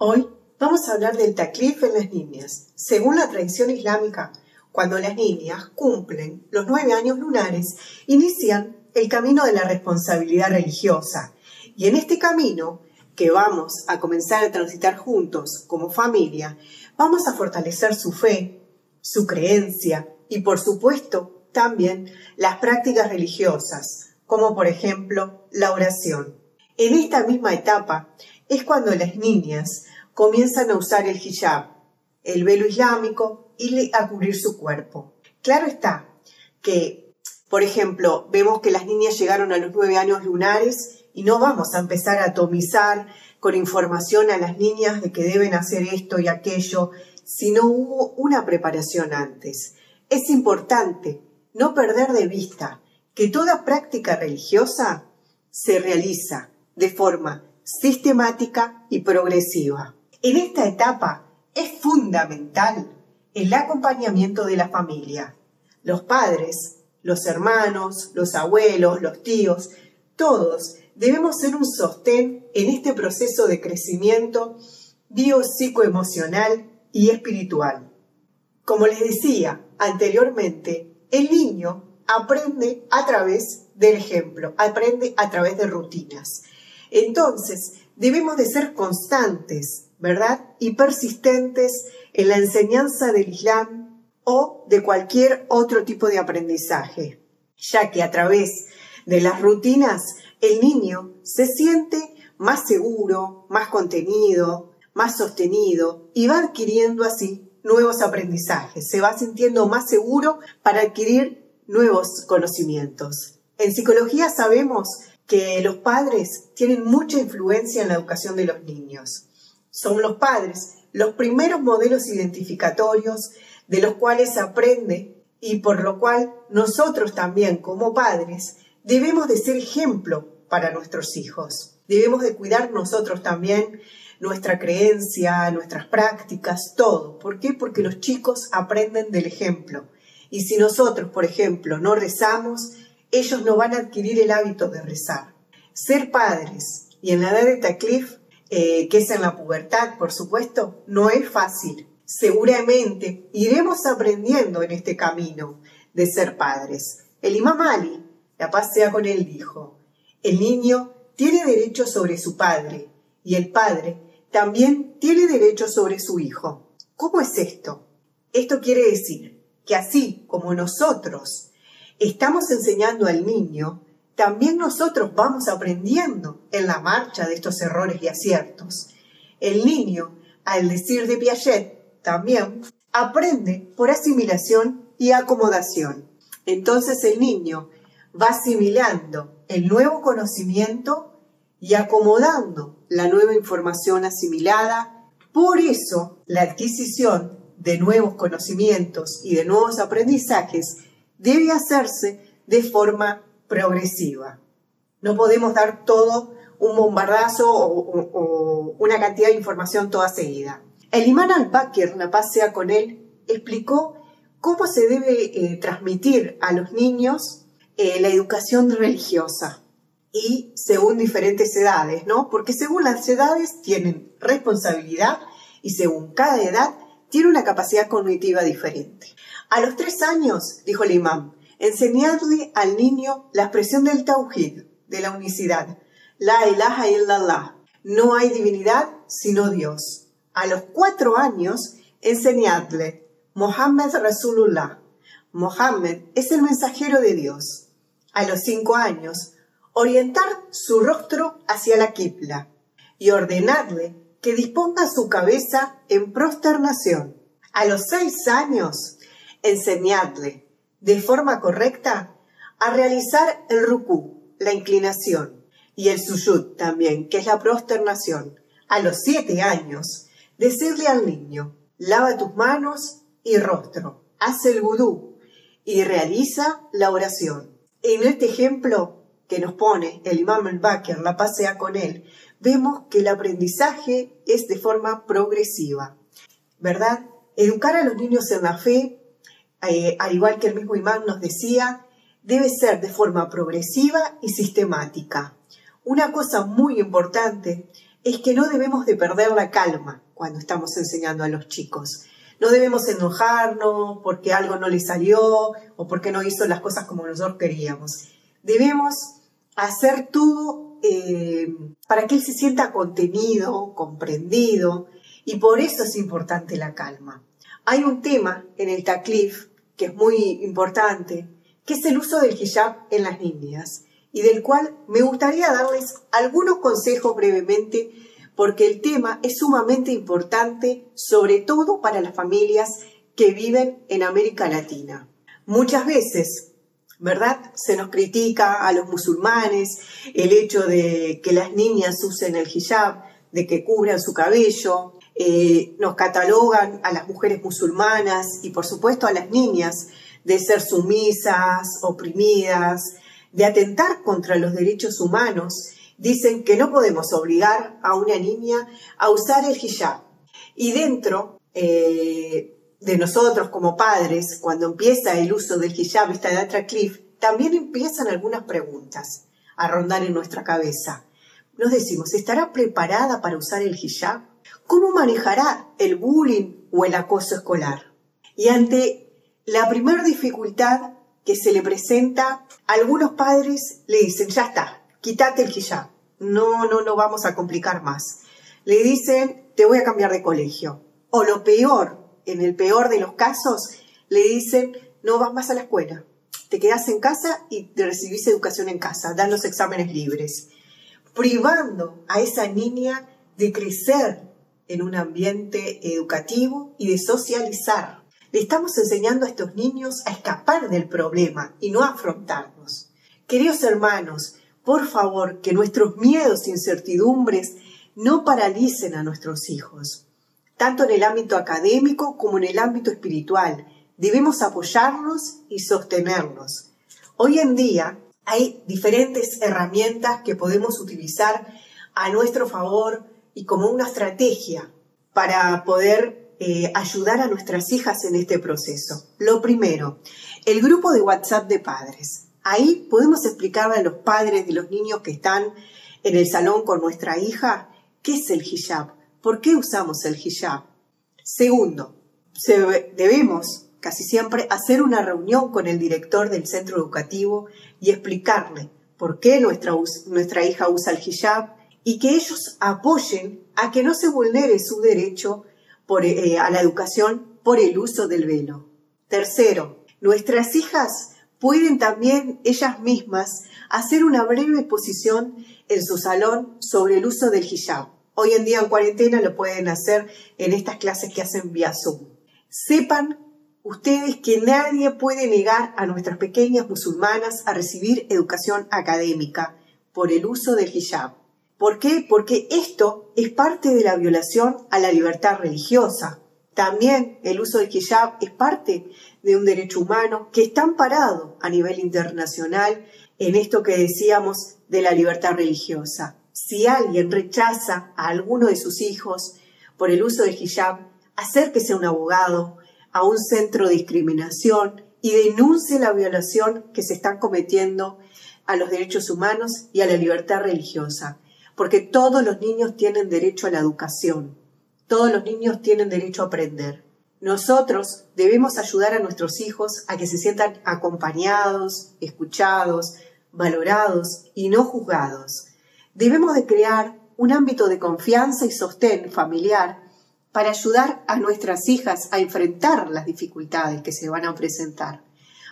Hoy vamos a hablar del taklif en las niñas. Según la tradición islámica, cuando las niñas cumplen los nueve años lunares, inician el camino de la responsabilidad religiosa. Y en este camino, que vamos a comenzar a transitar juntos como familia, vamos a fortalecer su fe, su creencia y, por supuesto, también las prácticas religiosas, como por ejemplo la oración. En esta misma etapa es cuando las niñas comienzan a usar el hijab, el velo islámico, y a cubrir su cuerpo. Claro está que, por ejemplo, vemos que las niñas llegaron a los nueve años lunares y no vamos a empezar a atomizar con información a las niñas de que deben hacer esto y aquello, si no hubo una preparación antes. Es importante no perder de vista que toda práctica religiosa se realiza de forma sistemática y progresiva. En esta etapa es fundamental el acompañamiento de la familia. Los padres, los hermanos, los abuelos, los tíos, todos debemos ser un sostén en este proceso de crecimiento biopsicoemocional y espiritual. Como les decía anteriormente, el niño aprende a través del ejemplo, aprende a través de rutinas. Entonces, debemos de ser constantes, ¿verdad? Y persistentes en la enseñanza del Islam o de cualquier otro tipo de aprendizaje, ya que a través de las rutinas el niño se siente más seguro, más contenido, más sostenido y va adquiriendo así nuevos aprendizajes, se va sintiendo más seguro para adquirir nuevos conocimientos. En psicología sabemos que los padres tienen mucha influencia en la educación de los niños. Son los padres los primeros modelos identificatorios de los cuales aprende y por lo cual nosotros también como padres debemos de ser ejemplo para nuestros hijos. Debemos de cuidar nosotros también nuestra creencia, nuestras prácticas, todo. ¿Por qué? Porque los chicos aprenden del ejemplo. Y si nosotros, por ejemplo, no rezamos, ellos no van a adquirir el hábito de rezar. Ser padres y en la edad de taklif, eh, que es en la pubertad, por supuesto, no es fácil. Seguramente iremos aprendiendo en este camino de ser padres. El imam Ali, la paz sea con él, dijo, el niño tiene derecho sobre su padre y el padre también tiene derecho sobre su hijo. ¿Cómo es esto? Esto quiere decir que así como nosotros estamos enseñando al niño, también nosotros vamos aprendiendo en la marcha de estos errores y aciertos. El niño, al decir de Piaget, también aprende por asimilación y acomodación. Entonces el niño va asimilando el nuevo conocimiento y acomodando la nueva información asimilada. Por eso, la adquisición de nuevos conocimientos y de nuevos aprendizajes debe hacerse de forma progresiva. No podemos dar todo un bombardazo o, una cantidad de información toda seguida. El imán al-Bakir, la paz sea con él, explicó cómo se debe eh, transmitir a los niños eh, la educación religiosa y según diferentes edades, ¿no? Porque según las edades tienen responsabilidad y según cada edad tiene una capacidad cognitiva diferente. A los tres años, dijo el imán, enseñadle al niño la expresión del tawhid, de la unicidad. La ilaha illallah. No hay divinidad sino Dios. A los cuatro años, enseñadle Mohammed Rasulullah. Mohammed es el mensajero de Dios a los cinco años, orientar su rostro hacia la quipla y ordenarle que disponga su cabeza en prosternación. A los seis años, enseñadle de forma correcta a realizar el ruku, la inclinación, y el suyud también, que es la prosternación. A los siete años, decirle al niño, lava tus manos y rostro, haz el vudú y realiza la oración. En este ejemplo que nos pone el imam al-Bakr, la pasea con él, vemos que el aprendizaje es de forma progresiva, ¿verdad? Educar a los niños en la fe, eh, al igual que el mismo imam nos decía, debe ser de forma progresiva y sistemática. Una cosa muy importante es que no debemos de perder la calma cuando estamos enseñando a los chicos. No debemos enojarnos porque algo no le salió o porque no hizo las cosas como nosotros queríamos. Debemos hacer todo eh, para que él se sienta contenido, comprendido, y por eso es importante la calma. Hay un tema en el taklif que es muy importante, que es el uso del hijab en las niñas, y del cual me gustaría darles algunos consejos brevemente, porque el tema es sumamente importante, sobre todo para las familias que viven en América Latina. Muchas veces, ¿verdad? Se nos critica a los musulmanes el hecho de que las niñas usen el hijab, de que cubran su cabello, eh, nos catalogan a las mujeres musulmanas y por supuesto a las niñas de ser sumisas, oprimidas, de atentar contra los derechos humanos. Dicen que no podemos obligar a una niña a usar el hijab. Y dentro eh, de nosotros como padres, cuando empieza el uso del hijab, esta edad Cliff, también empiezan algunas preguntas a rondar en nuestra cabeza. Nos decimos, ¿estará preparada para usar el hijab? ¿Cómo manejará el bullying o el acoso escolar? Y ante la primera dificultad que se le presenta, algunos padres le dicen, ya está, quítate el hijab, no, no, no vamos a complicar más. Le dicen, te voy a cambiar de colegio. O lo peor, en el peor de los casos, le dicen, no vas más a la escuela, te quedas en casa y te recibís educación en casa, dan los exámenes libres, privando a esa niña de crecer en un ambiente educativo y de socializar. Le estamos enseñando a estos niños a escapar del problema y no a afrontarnos. Queridos hermanos, por favor, que nuestros miedos e incertidumbres no paralicen a nuestros hijos, tanto en el ámbito académico como en el ámbito espiritual. Debemos apoyarlos y sostenerlos. Hoy en día hay diferentes herramientas que podemos utilizar a nuestro favor y como una estrategia para poder eh, ayudar a nuestras hijas en este proceso. Lo primero, el grupo de WhatsApp de padres. Ahí podemos explicarle a los padres de los niños que están en el salón con nuestra hija qué es el hijab, por qué usamos el hijab. Segundo, debemos casi siempre hacer una reunión con el director del centro educativo y explicarle por qué nuestra, nuestra hija usa el hijab, y que ellos apoyen a que no se vulnere su derecho eh, a la educación por el uso del velo. Tercero, nuestras hijas pueden también ellas mismas hacer una breve exposición en su salón sobre el uso del hijab. Hoy en día en cuarentena lo pueden hacer en estas clases que hacen vía Zoom. Sepan ustedes que nadie puede negar a nuestras pequeñas musulmanas a recibir educación académica por el uso del hijab. ¿Por qué? Porque esto es parte de la violación a la libertad religiosa. También el uso del hijab es parte de un derecho humano que está amparado a nivel internacional en esto que decíamos de la libertad religiosa. Si alguien rechaza a alguno de sus hijos por el uso del hijab, acérquese a un abogado, a un centro de discriminación y denuncie la violación que se están cometiendo a los derechos humanos y a la libertad religiosa porque todos los niños tienen derecho a la educación, todos los niños tienen derecho a aprender. Nosotros debemos ayudar a nuestros hijos a que se sientan acompañados, escuchados, valorados y no juzgados. Debemos de crear un ámbito de confianza y sostén familiar para ayudar a nuestras hijas a enfrentar las dificultades que se van a presentar,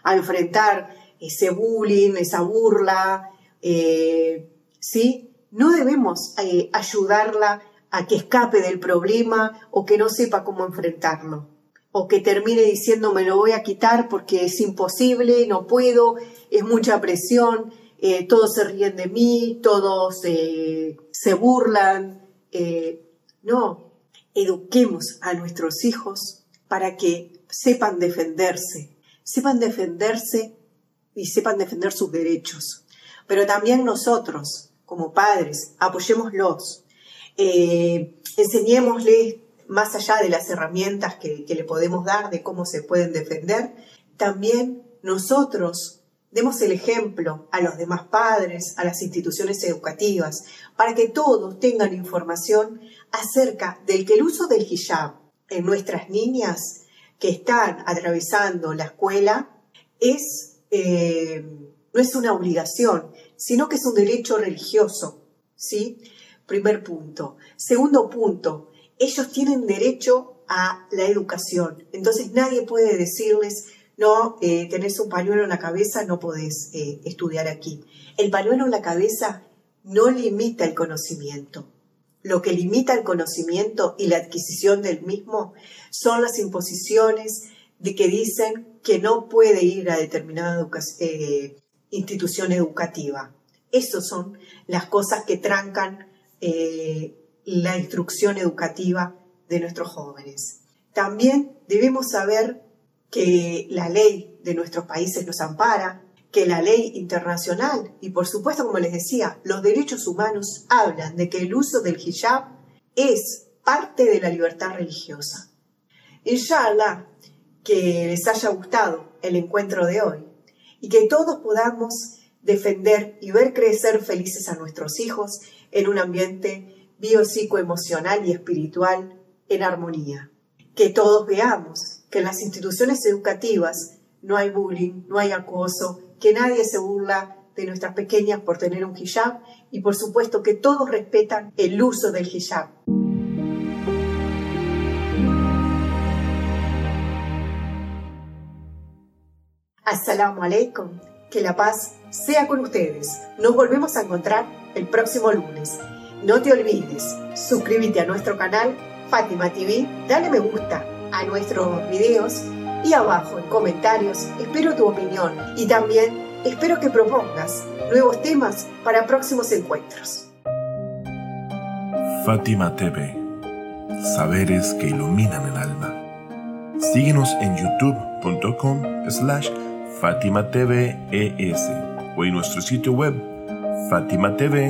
a enfrentar ese bullying, esa burla, eh, ¿sí? no debemos eh, ayudarla a que escape del problema o que no sepa cómo enfrentarlo o que termine diciendo me lo voy a quitar porque es imposible, no puedo, es mucha presión, eh, todos se ríen de mí, todos eh, se burlan. no, eduquemos a nuestros hijos para que sepan defenderse, sepan defenderse y sepan defender sus derechos. Pero también nosotros, como padres, apoyémoslos, eh, enseñémosles más allá de las herramientas que, le podemos dar de cómo se pueden defender, también nosotros Demos el ejemplo a los demás padres, a las instituciones educativas, para que todos tengan información acerca del que el uso del hijab en nuestras niñas que están atravesando la escuela es, eh, no es una obligación, sino que es un derecho religioso. ¿sí? Primer punto. Segundo punto, ellos tienen derecho a la educación. Entonces nadie puede decirles, no, eh, tenés un pañuelo en la cabeza, no podés eh, estudiar aquí. El pañuelo en la cabeza no limita el conocimiento. Lo que limita el conocimiento y la adquisición del mismo son las imposiciones de que dicen que no puede ir a determinada eh, institución educativa. Esas son las cosas que trancan la instrucción educativa de nuestros jóvenes. También debemos saber que la ley de nuestros países nos ampara, que la ley internacional y por supuesto, como les decía, los derechos humanos hablan de que el uso del hijab es parte de la libertad religiosa. Inshallah, que les haya gustado el encuentro de hoy y que todos podamos defender y ver crecer felices a nuestros hijos en un ambiente biopsicoemocional y espiritual en armonía. Que todos veamos que en las instituciones educativas no hay bullying, no hay acoso, que nadie se burla de nuestras pequeñas por tener un hijab y por supuesto que todos respetan el uso del hijab. Assalamu alaikum, que la paz sea con ustedes. Nos volvemos a encontrar el próximo lunes. No te olvides, suscríbete a nuestro canal Fátima TV, dale me gusta a nuestros videos y abajo en comentarios espero tu opinión y también espero que propongas nuevos temas para próximos encuentros. Fátima TV, saberes que iluminan el alma. Síguenos en youtube.com slash Fátima TV o en nuestro sitio web fatimatv.es.